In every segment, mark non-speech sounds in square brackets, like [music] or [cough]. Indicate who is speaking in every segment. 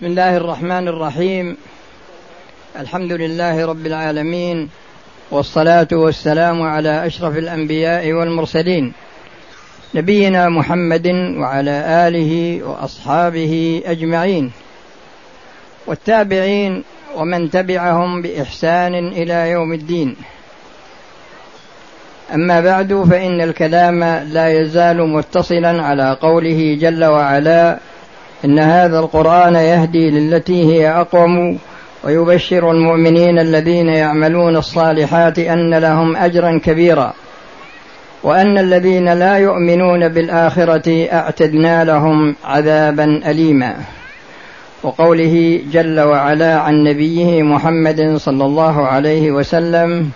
Speaker 1: بسم الله الرحمن الرحيم. الحمد لله رب العالمين والصلاة والسلام على أشرف الأنبياء والمرسلين. نبينا محمد وعلى آله وأصحابه أجمعين. والتابعين ومن تبعهم بإحسان إلى يوم الدين. أما بعد فإن الكلام لا يزال متصلا على قوله جل وعلا إن هذا القرآن يهدي للتي هي أقوم ويبشر المؤمنين الذين يعملون الصالحات أن لهم أجرا كبيرا وأن الذين لا يؤمنون بالآخرة أعتدنا لهم عذابا أليما وقوله جل وعلا عن نبيه محمد صلى الله عليه وسلم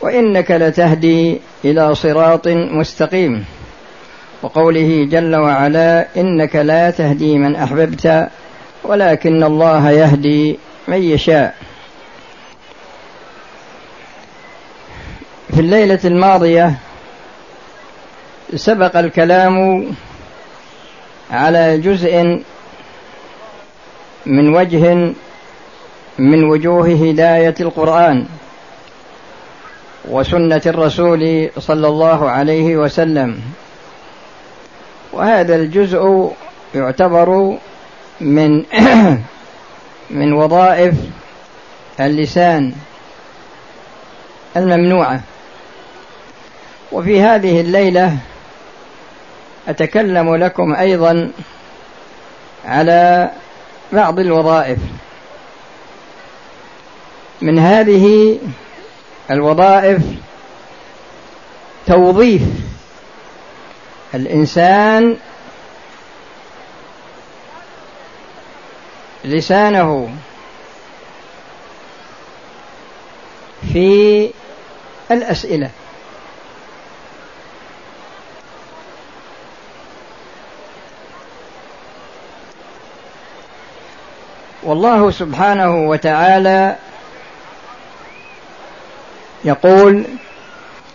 Speaker 1: وإنك لتهدي إلى صراط مستقيم وقوله جل وعلا إنك لا تهدي من أحببت ولكن الله يهدي من يشاء. في الليلة الماضية سبق الكلام على جزء من وجه من وجوه هداية القرآن وسنة الرسول صلى الله عليه وسلم. وهذا الجزء يعتبر من [clears throat] من وظائف اللسان الممنوعة. وفي هذه الليلة أتكلم لكم أيضا على بعض الوظائف. من هذه الوظائف توظيف الإنسان لسانه في الأسئلة. والله سبحانه وتعالى يقول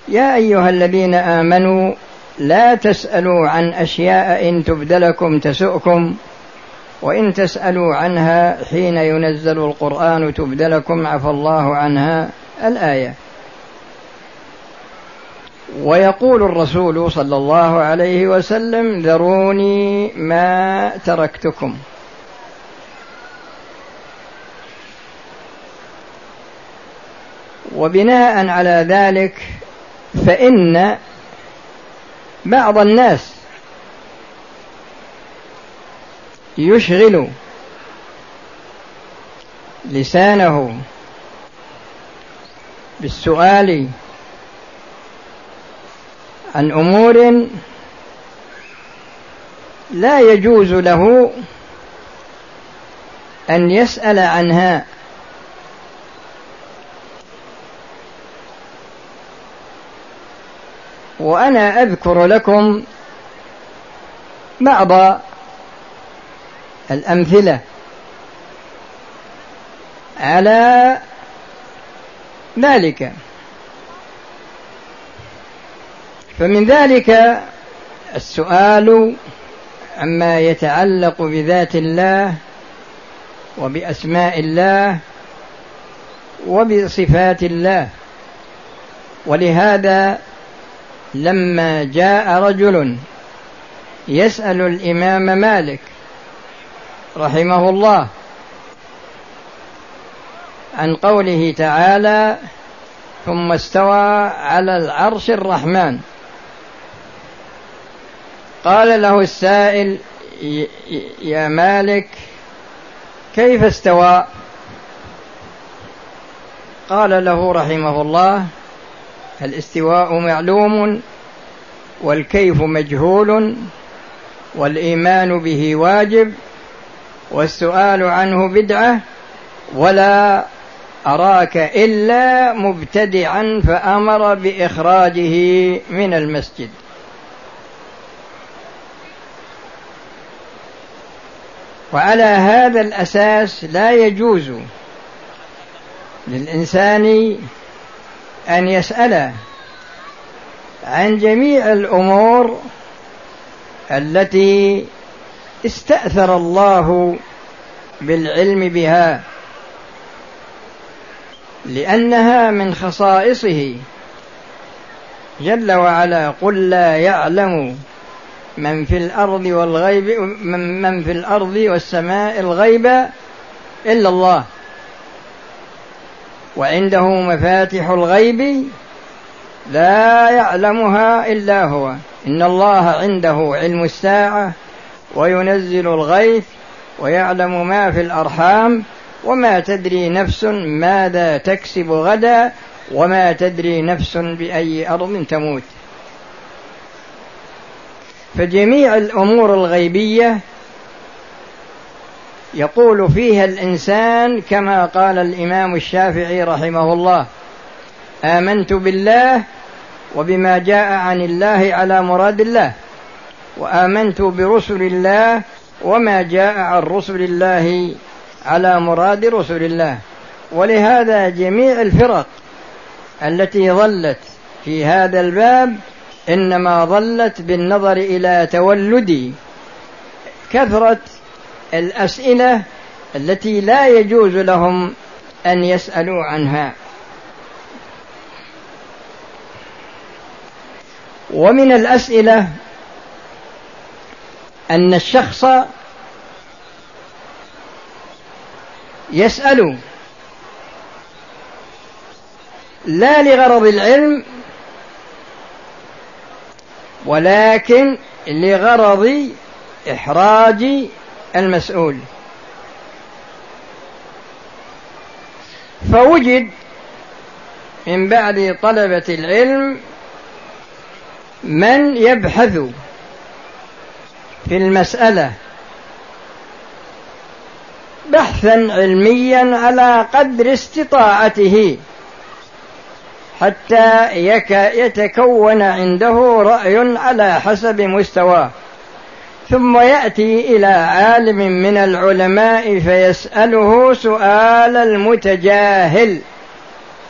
Speaker 1: يا أيها الذين آمنوا لا تسألوا عن أشياء إن تبد لكم تسؤكم وإن تسألوا عنها حين ينزل القرآن تبد لكم عفى الله عنها الآية. ويقول الرسول صلى الله عليه وسلم ذروني ما تركتكم. وبناء على ذلك فإن بعض الناس يشغل لسانه بالسؤال عن أمور لا يجوز له أن يسأل عنها. وأنا أذكر لكم بعض الأمثلة على ذلك. فمن ذلك السؤال عما يتعلق بذات الله وبأسماء الله وبصفات الله. ولهذا لما جاء رجل يسأل الإمام مالك رحمه الله عن قوله تعالى ثم استوى على العرش الرحمن قال له السائل يا مالك كيف استوى؟ قال له رحمه الله الاستواء معلوم والكيف مجهول والإيمان به واجب والسؤال عنه بدعة ولا أراك إلا مبتدعا فأمر بإخراجه من المسجد. وعلى هذا الأساس لا يجوز للإنسان أن يسأل عن جميع الأمور التي استأثر الله بالعلم بها لأنها من خصائصه. جل وعلا قل لا يعلم من في الأرض والغيب من, في الأرض والسماء الغيب إلا الله. وعنده مفاتح الغيب لا يعلمها إلا هو. إن الله عنده علم الساعة وينزل الغيث ويعلم ما في الأرحام وما تدري نفس ماذا تكسب غدا وما تدري نفس بأي أرض تموت. فجميع الأمور الغيبية يقول فيها الإنسان كما قال الإمام الشافعي رحمه الله آمنت بالله وبما جاء عن الله على مراد الله وآمنت برسل الله وما جاء عن رسل الله على مراد رسل الله. ولهذا جميع الفرق التي ظلت في هذا الباب إنما ظلت بالنظر إلى تولد كثره الأسئلة التي لا يجوز لهم أن يسألوا عنها. ومن الأسئلة أن الشخص يسأل لا لغرض العلم ولكن لغرض إحراج المسؤول. فوجد من بعد طلبة العلم من يبحث في المسألة بحثا علميا على قدر استطاعته حتى يتكون عنده رأي على حسب مستواه. ثم يأتي إلى عالم من العلماء فيسأله سؤال المتجاهل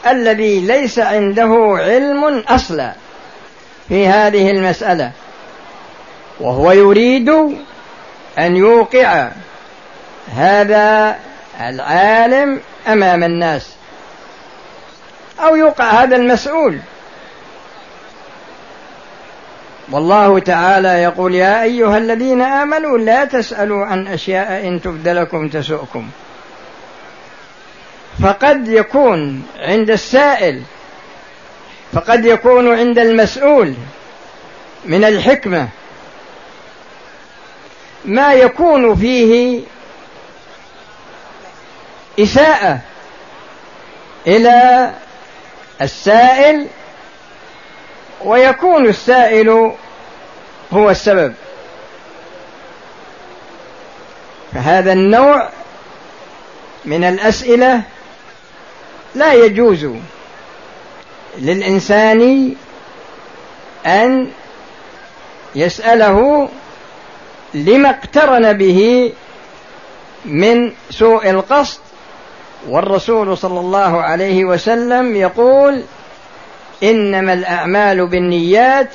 Speaker 1: الذي ليس عنده علم أصلا في هذه المسألة وهو يريد أن يوقع هذا العالم أمام الناس أو يوقع هذا المسؤول. والله تعالى يقول يا أيها الذين آمنوا لا تسألوا عن أشياء إن تبد لكم تسؤكم. فقد يكون عند السائل فقد يكون عند المسؤول من الحكمة ما يكون فيه إساءة إلى السائل ويكون السائل هو السبب. فهذا النوع من الأسئلة لا يجوز للإنسان أن يسأله لما اقترن به من سوء القصد. والرسول صلى الله عليه وسلم يقول إنما الأعمال بالنيات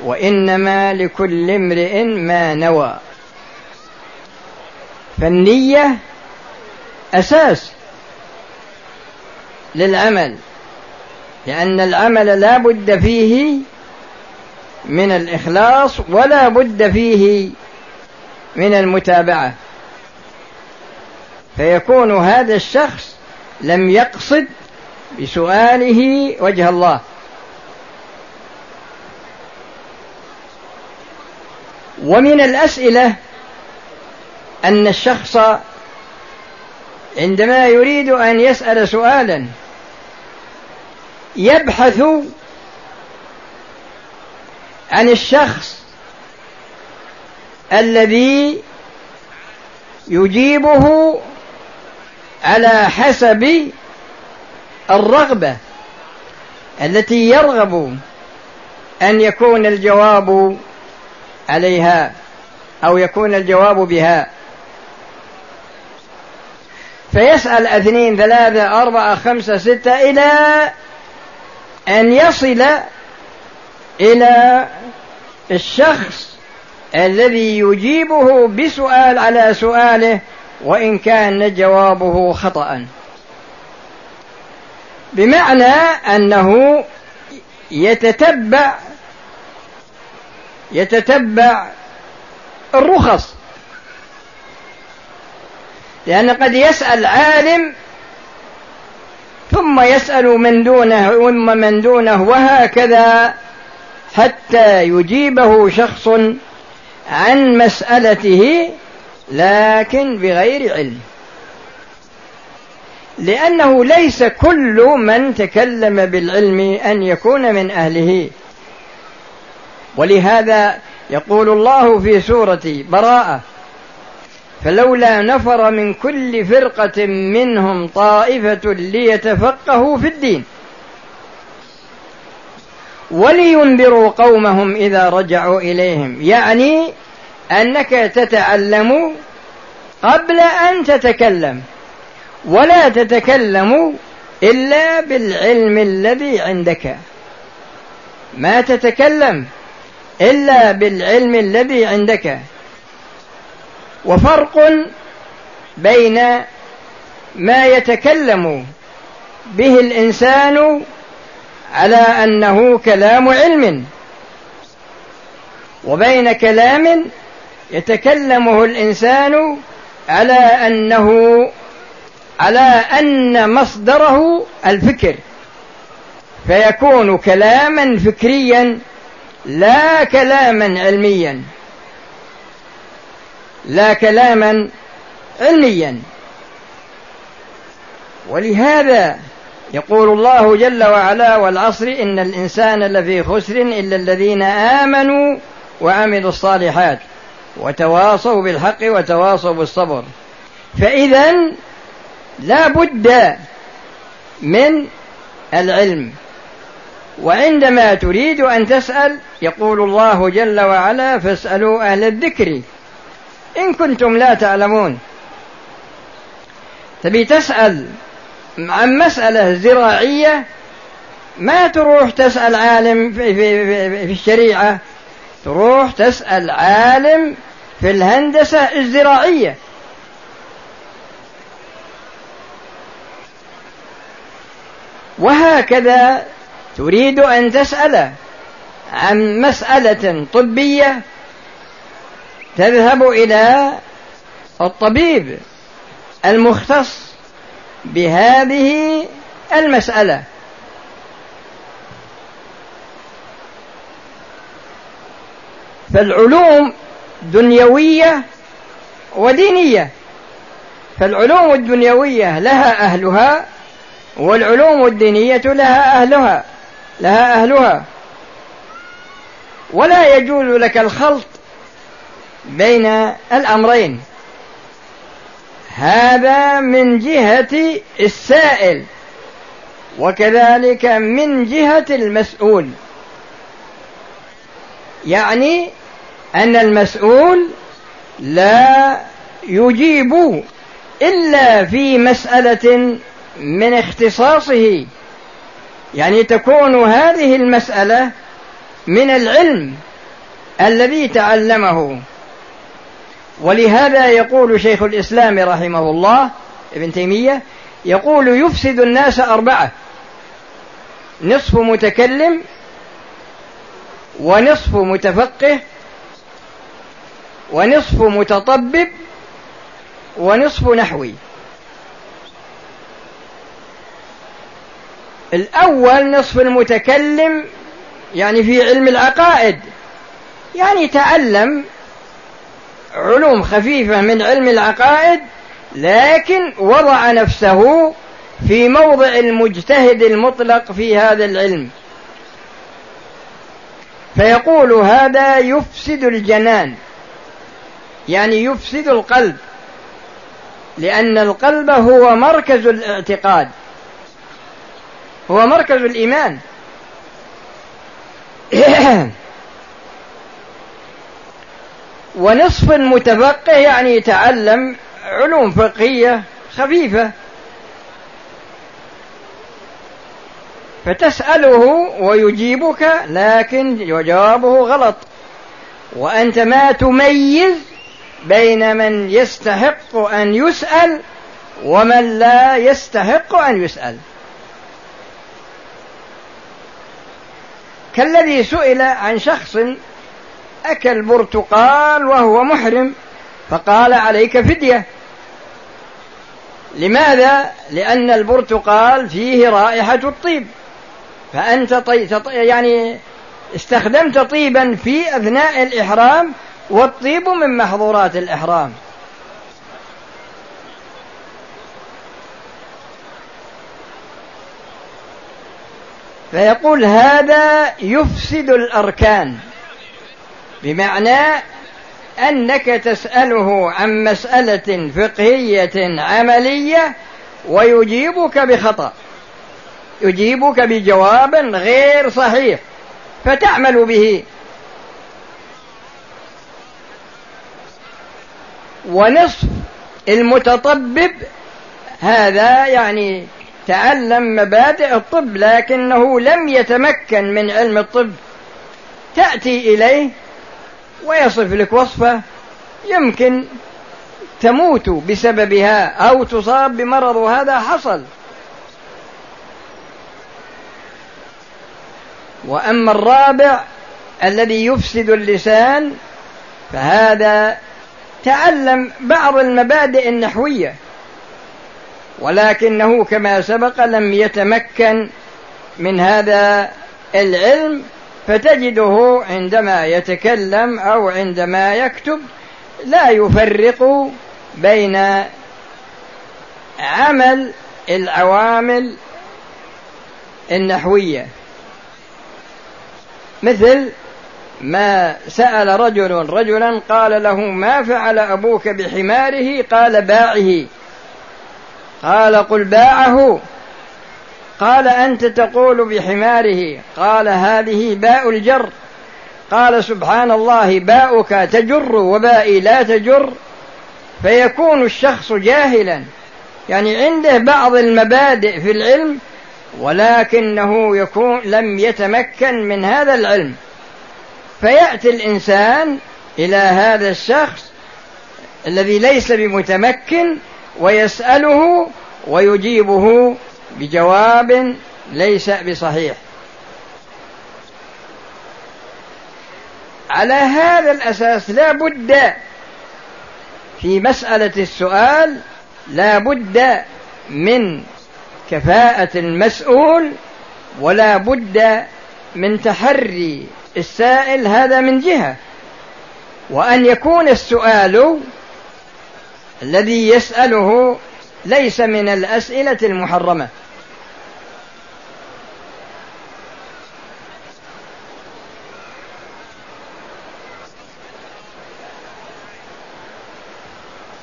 Speaker 1: وإنما لكل امرئ ما نوى. فالنية أساس للعمل لأن العمل لا بد فيه من الإخلاص ولا بد فيه من المتابعة. فيكون هذا الشخص لم يقصد بسؤاله وجه الله. ومن الأسئلة أن الشخص عندما يريد أن يسأل سؤالا يبحث عن الشخص الذي يجيبه على حسب الرغبة التي يرغب أن يكون الجواب عليها أو يكون الجواب بها. فيسأل اثنين ثلاثة أربعة خمسة ستة إلى أن يصل إلى الشخص الذي يجيبه بسؤال على سؤاله وإن كان جوابه خطأ. بمعنى أنه يتتبع يتتبع الرخص. لأن قد يسأل عالم ثم يسأل من دونه ثم من دونه وهكذا حتى يجيبه شخص عن مسألته لكن بغير علم. لأنه ليس كل من تكلم بالعلم أن يكون من أهله. ولهذا يقول الله في سورة براءة فلولا نفر من كل فرقة منهم طائفة ليتفقهوا في الدين. ولينذروا قومهم إذا رجعوا إليهم. يعني أنك تتعلم قبل أن تتكلم ولا تتكلم إلا بالعلم الذي عندك. ما تتكلم إلا بالعلم الذي عندك. وفرق بين ما يتكلم به الإنسان على أنه كلام علم وبين كلام يتكلمه الإنسان على أنه على أن مصدره الفكر. فيكون كلاما فكريا لا كلاما علميا. لا كلاما علميا. ولهذا يقول الله جل وعلا والعصر إن الإنسان لفي خسر إلا الذين آمنوا وعملوا الصالحات وتواصوا بالحق وتواصوا بالصبر. فإذا لا بد من العلم. وعندما تريد أن تسأل يقول الله جل وعلا فاسألوا أهل الذكر. إن كنتم لا تعلمون. تبي تسأل عن مسألة زراعية؟ ما تروح تسأل عالم في, في, في, في الشريعة. تروح تسأل عالم في الهندسة الزراعية. وهكذا تريد أن تسأل عن مسألة طبية تذهب إلى الطبيب المختص بهذه المسألة. فالعلوم دنيوية ودينية. فالعلوم الدنيوية لها أهلها والعلوم الدينية لها أهلها. لها أهلها. ولا يجوز لك الخلط بين الأمرين. هذا من جهة السائل وكذلك من جهة المسؤول. يعني أن المسؤول لا يجيب إلا في مسألة من اختصاصه. يعني تكون هذه المسألة من العلم الذي تعلمه. ولهذا يقول شيخ الإسلام رحمه الله ابن تيمية يقول يفسد الناس أربعة نصف متكلم ونصف متفقه ونصف متطبب ونصف نحوي. الأول نصف المتكلم يعني في علم العقائد. يعني تعلم علوم خفيفة من علم العقائد لكن وضع نفسه في موضع المجتهد المطلق في هذا العلم. فيقول هذا يفسد الجنان يعني يفسد القلب لأن القلب هو مركز الاعتقاد. هو مركز الإيمان. [clears throat] ونصف المتفقه يعني يتعلم علوم فقهية خفيفة. فتسأله ويجيبك لكن جوابه غلط. وأنت ما تميز بين من يستحق أن يسأل ومن لا يستحق أن يسأل. كالذي سئل عن شخص أكل برتقال وهو محرم فقال عليك فدية. لماذا؟ لأن البرتقال فيه رائحة الطيب. فأنت طي... يعني استخدمت طيبا في أثناء الإحرام والطيب من محظورات الإحرام. فيقول هذا يفسد الأركان. بمعنى أنك تسأله عن مسألة فقهية عملية ويجيبك بخطأ. يجيبك بجواب غير صحيح فتعمل به. ونصف المتطبب هذا يعني تعلم مبادئ الطب لكنه لم يتمكن من علم الطب. تأتي إليه ويصف لك وصفة يمكن تموت بسببها أو تصاب بمرض وهذا حصل. وأما الرابع الذي يفسد اللسان فهذا تعلم بعض المبادئ النحوية. ولكنه كما سبق لم يتمكن من هذا العلم فتجده عندما يتكلم أو عندما يكتب لا يفرق بين عمل العوامل النحوية. مثل ما سأل رجل رجلا قال له ما فعل أبوك بحماره؟ قال باعه. قال قل باعه. قال أنت تقول بحماره. قال هذه باء الجر. قال سبحان الله باؤك تجر وبائي لا تجر. فيكون الشخص جاهلا. يعني عنده بعض المبادئ في العلم ولكنه يكون لم يتمكن من هذا العلم. فيأتي الإنسان إلى هذا الشخص الذي ليس بمتمكن ويسأله ويجيبه بجواب ليس بصحيح. على هذا الأساس لا بد في مسألة السؤال لا بد من كفاءة المسؤول ولا بد من تحري السائل هذا من جهة. وأن يكون السؤال الذي يسأله ليس من الأسئلة المحرمة.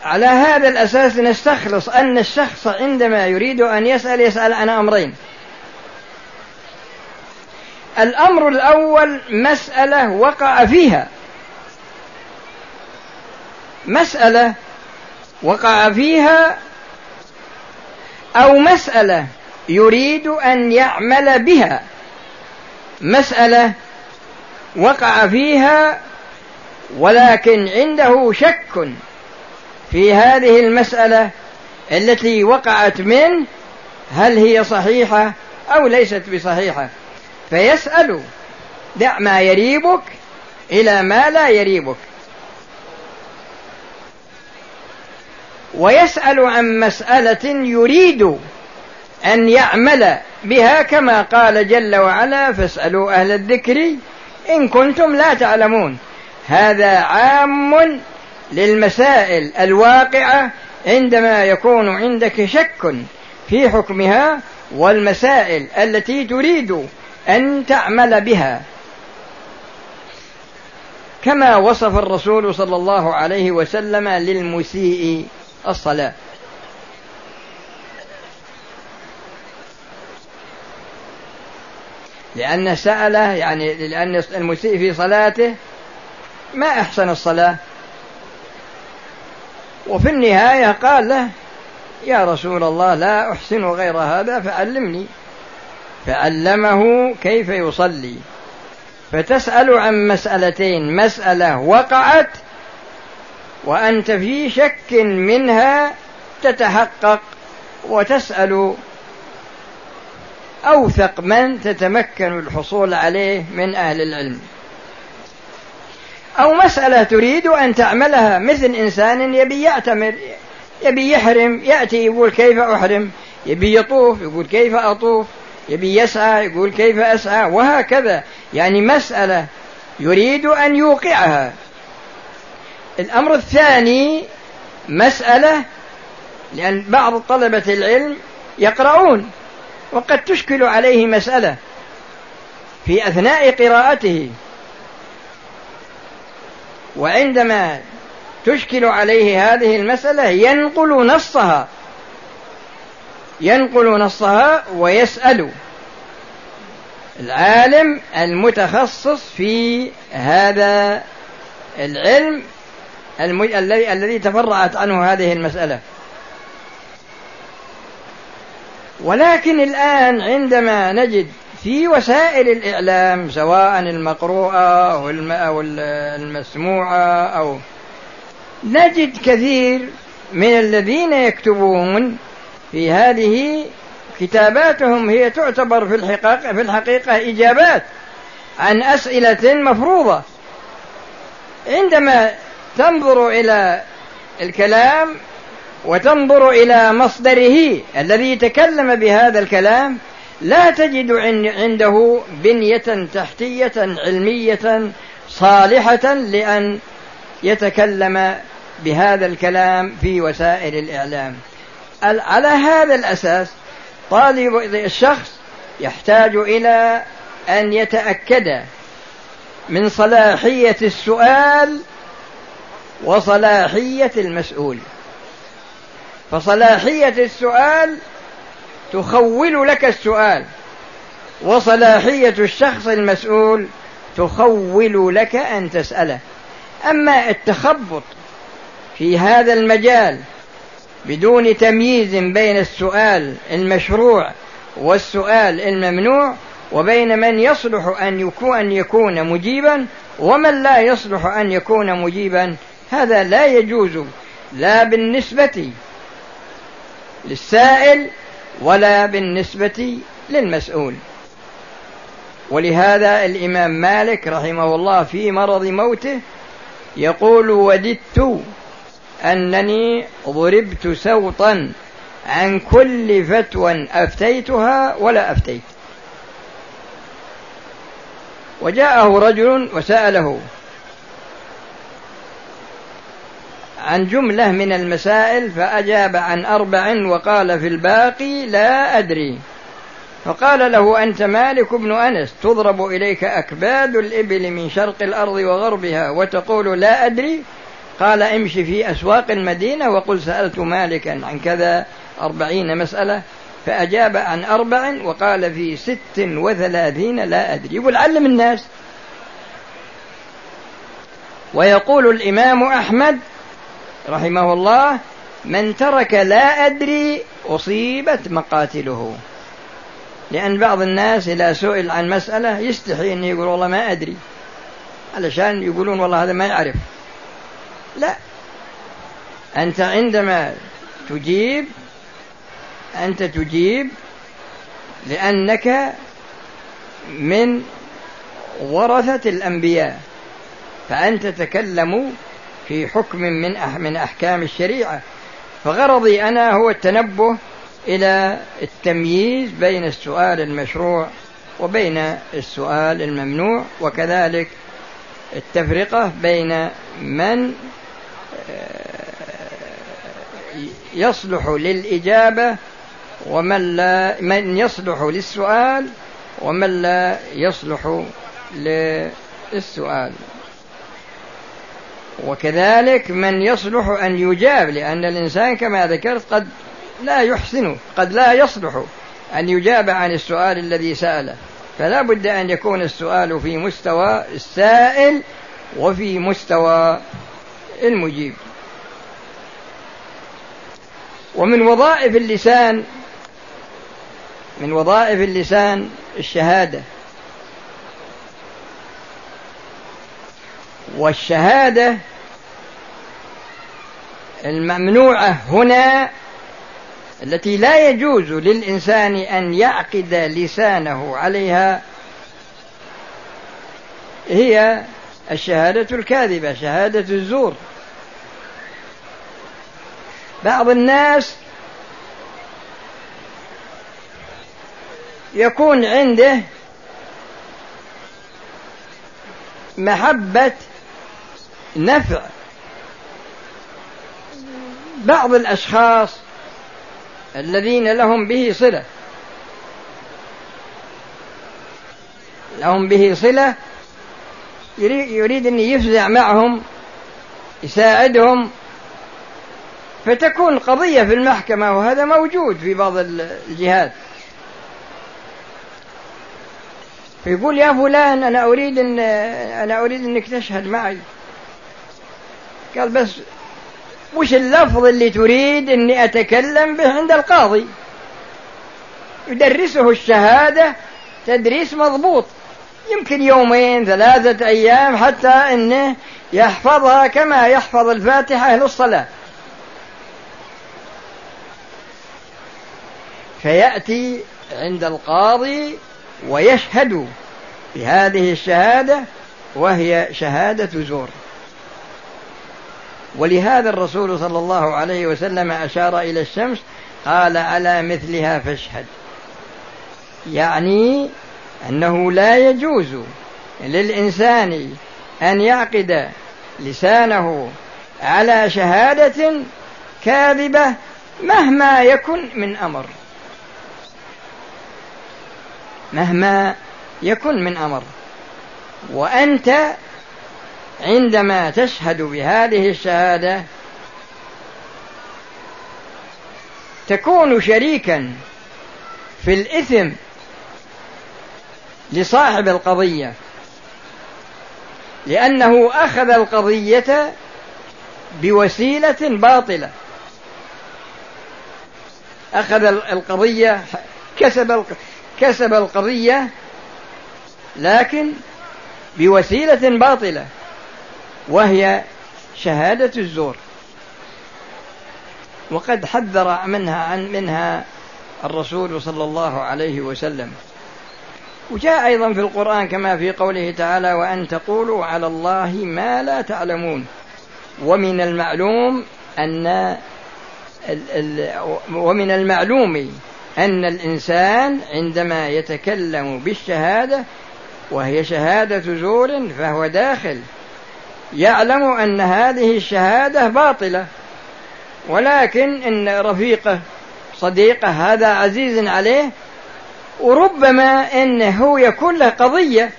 Speaker 1: على هذا الأساس نستخلص أن الشخص عندما يريد أن يسأل يسأل عن أمرين. الأمر الأول مسألة وقع فيها. مسألة وقع فيها أو مسألة يريد أن يعمل بها. مسألة وقع فيها ولكن عنده شك في هذه المسألة التي وقعت منه هل هي صحيحة أو ليست بصحيحة. فيسأل دع ما يريبك إلى ما لا يريبك. ويسأل عن مسألة يريد أن يعمل بها كما قال جل وعلا فاسألوا أهل الذكر إن كنتم لا تعلمون هذا عام للمسائل الواقعة عندما يكون عندك شك في حكمها والمسائل التي تريد أن تعمل بها. كما وصف الرسول صلى الله عليه وسلم للمسيء الصلاة. لأن سأله يعني لأن المسيء في صلاته ما أحسن الصلاة. وفي النهاية قال له يا رسول الله لا أحسن غير هذا فعلمني فعلمه كيف يصلي. فتسأل عن مسألتين مسألة وقعت وأنت في شك منها تتحقق وتسأل أوثق من تتمكن الحصول عليه من أهل العلم. أو مسألة تريد أن تعملها مثل إنسان يبي يعتمر يبي يحرم يأتي يقول كيف أحرم؟ يبي يطوف يقول كيف أطوف؟ يبي يسعى يقول كيف أسعى؟ وهكذا. يعني مسألة يريد أن يوقعها. الأمر الثاني مسألة لأن بعض طلبة العلم يقرؤون وقد تشكل عليه مسألة في أثناء قراءته. وعندما تشكل عليه هذه المسألة ينقل نصها ينقل نصها ويسأل العالم المتخصص في هذا العلم الذي الذي تفرعت عنه هذه المسألة. ولكن الآن عندما نجد في وسائل الإعلام سواء المقروءة أو المسموعة أو نجد كثير من الذين يكتبون في هذه كتاباتهم هي تعتبر في الحقيقة, في الحقيقة إجابات عن أسئلة مفروضة. عندما تنظر إلى الكلام وتنظر إلى مصدره الذي تكلم بهذا الكلام لا تجد عنده بنية تحتية علمية صالحة لأن يتكلم بهذا الكلام في وسائل الإعلام. على هذا الأساس طالب الشخص يحتاج إلى أن يتأكد من صلاحية السؤال وصلاحية المسؤول. فصلاحية السؤال تخول لك السؤال وصلاحية الشخص المسؤول تخول لك أن تسأله. أما التخبط في هذا المجال بدون تمييز بين السؤال المشروع والسؤال الممنوع وبين من يصلح أن يكون, مجيبا ومن لا يصلح أن يكون مجيبا هذا لا يجوز لا بالنسبة للسائل ولا بالنسبة للمسؤول. ولهذا الإمام مالك رحمه الله في مرض موته يقول وددت أنني ضربت سوطا عن كل فتوى أفتيتها ولا أفتيت. وجاءه رجل وسأله عن جملة من المسائل فأجاب عن أربع وقال في الباقي لا أدري. فقال له أنت مالك بن أنس تضرب إليك أكباد الإبل من شرق الأرض وغربها وتقول لا أدري. قال امشي في أسواق المدينة وقل سألت مالكا عن كذا أربعين مسألة. فأجاب عن أربع وقال في ست وثلاثين لا أدري. يقول علم الناس. ويقول الإمام أحمد رحمه الله من ترك لا أدري أصيبت مقاتله. لأن بعض الناس إذا سئل عن مسألة يستحي أن يقول والله ما أدري. علشان يقولون والله هذا ما يعرف. لا. أنت عندما تجيب أنت تجيب لأنك من ورثة الأنبياء فأنت تتكلم في حكم من من أحكام الشريعة. فغرضي أنا هو التنبه إلى التمييز بين السؤال المشروع وبين السؤال الممنوع وكذلك التفرقة بين من يصلح للإجابة ومن لا من يصلح للسؤال ومن لا يصلح للسؤال. وكذلك من يصلح أن يجاب لأن الإنسان كما ذكرت قد لا يحسن قد لا يصلح أن يجاب عن السؤال الذي سأله. فلا بد أن يكون السؤال في مستوى السائل وفي مستوى المجيب. ومن وظائف اللسان من وظائف اللسان الشهادة. والشهادة الممنوعة هنا التي لا يجوز للإنسان أن يعقد لسانه عليها هي الشهادة الكاذبة شهادة الزور. بعض الناس يكون عنده محبة نفع. بعض الأشخاص الذين لهم به صلة. لهم به صلة يريد أن يفزع معهم يساعدهم. فتكون قضية في المحكمة وهذا موجود في بعض الجهات. فيقول يا فلان أنا أريد أن أنا أريد أنك تشهد معي. قال بس وش اللفظ اللي تريد أني أتكلم به عند القاضي؟ يدرسه الشهادة تدريس مضبوط. يمكن يومين ثلاثة أيام حتى أنه يحفظها كما يحفظ الفاتحة للصلاة فيأتي عند القاضي ويشهد بهذه الشهادة وهي شهادة زور. ولهذا الرسول صلى الله عليه وسلم أشار إلى الشمس قال على مثلها فاشهد. يعني أنه لا يجوز للإنسان أن يعقد لسانه على شهادة كاذبة مهما يكن من أمر. مهما يكن من أمر. وأنت عندما تشهد بهذه الشهادة تكون شريكا في الإثم لصاحب القضية لأنه أخذ القضية بوسيلة باطلة. أخذ القضية كسب كسب القضية لكن بوسيلة باطلة. وهي شهادة الزور. وقد حذر منها عن منها الرسول صلى الله عليه وسلم. وجاء أيضا في القرآن كما في قوله تعالى وأن تقولوا على الله ما لا تعلمون ومن المعلوم أن ومن المعلوم أن الإنسان عندما يتكلم بالشهادة وهي شهادة زور فهو داخل. يعلم أن هذه الشهادة باطلة ولكن إن رفيقه صديقه هذا عزيز عليه وربما هو يكون له قضية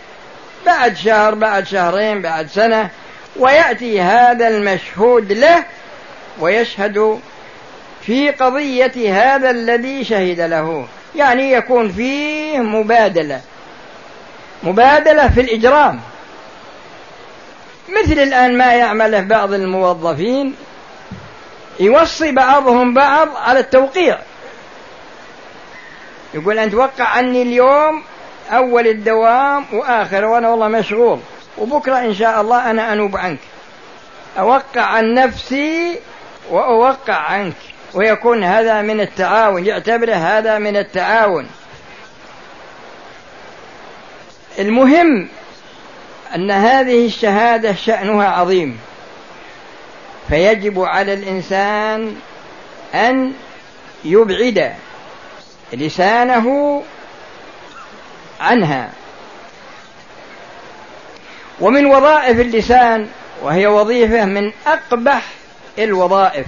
Speaker 1: بعد شهر بعد شهرين بعد سنة ويأتي هذا المشهود له ويشهد في قضية هذا الذي شهد له. يعني يكون فيه مبادلة مبادلة في الإجرام. مثل الآن ما يعمله بعض الموظفين يوصي بعضهم بعض على التوقيع. يقول أنت وقع عني اليوم أول الدوام وآخر وأنا والله مشغول. وبكرة إن شاء الله أنا أنوب عنك. أوقع عن نفسي وأوقع عنك. ويكون هذا من التعاون يعتبره هذا من التعاون. المهم أن هذه الشهادة شأنها عظيم. فيجب على الإنسان أن يبعد لسانه عنها. ومن وظائف اللسان وهي وظيفة من أقبح الوظائف.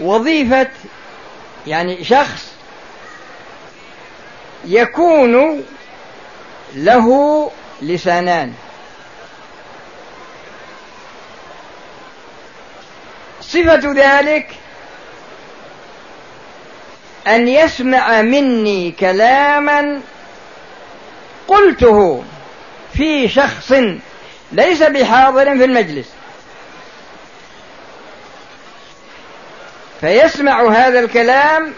Speaker 1: وظيفة يعني شخص يكون له لسانان. صفة ذلك أن يسمع مني كلاما قلته في شخص ليس بحاضر في المجلس. فيسمع هذا الكلام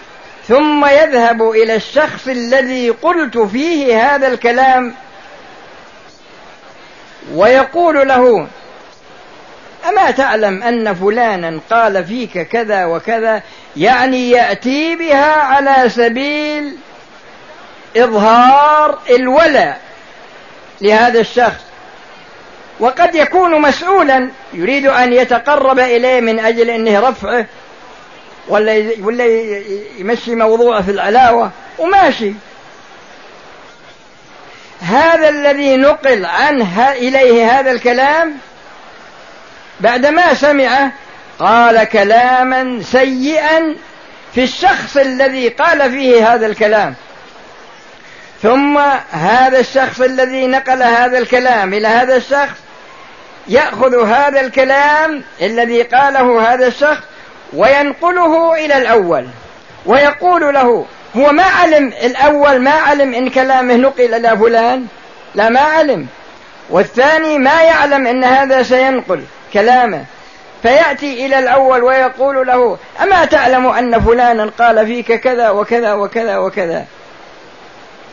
Speaker 1: ثم يذهب إلى الشخص الذي قلت فيه هذا الكلام ويقول له أما تعلم أن فلانا قال فيك كذا وكذا يعني يأتي بها على سبيل إظهار الولاء لهذا الشخص. وقد يكون مسؤولا يريد أن يتقرب إليه من أجل أنه رفعه ولا ولا يمشي موضوعه في العلاوة وماشي. هذا الذي نقل عنه إليه هذا الكلام بعدما سمعه قال كلاما سيئا في الشخص الذي قال فيه هذا الكلام. ثم هذا الشخص الذي نقل هذا الكلام إلى هذا الشخص يأخذ هذا الكلام الذي قاله هذا الشخص وينقله إلى الأول. ويقول له هو ما علم الأول ما علم إن كلامه نقل إلى فلان؟ لا ما علم. والثاني ما يعلم إن هذا سينقل كلامه. فيأتي إلى الأول ويقول له أما تعلم أن فلانا قال فيك كذا وكذا وكذا وكذا؟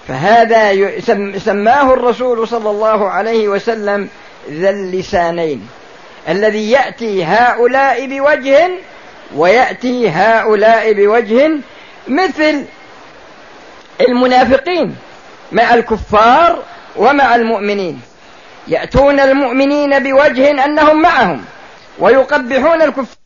Speaker 1: فهذا سماه الرسول صلى الله عليه وسلم ذا اللسانين الذي يأتي هؤلاء بوجه ويأتي هؤلاء بوجه مثل المنافقين مع الكفار ومع المؤمنين. يأتون المؤمنين بوجه أنهم معهم ويقبحون الكفار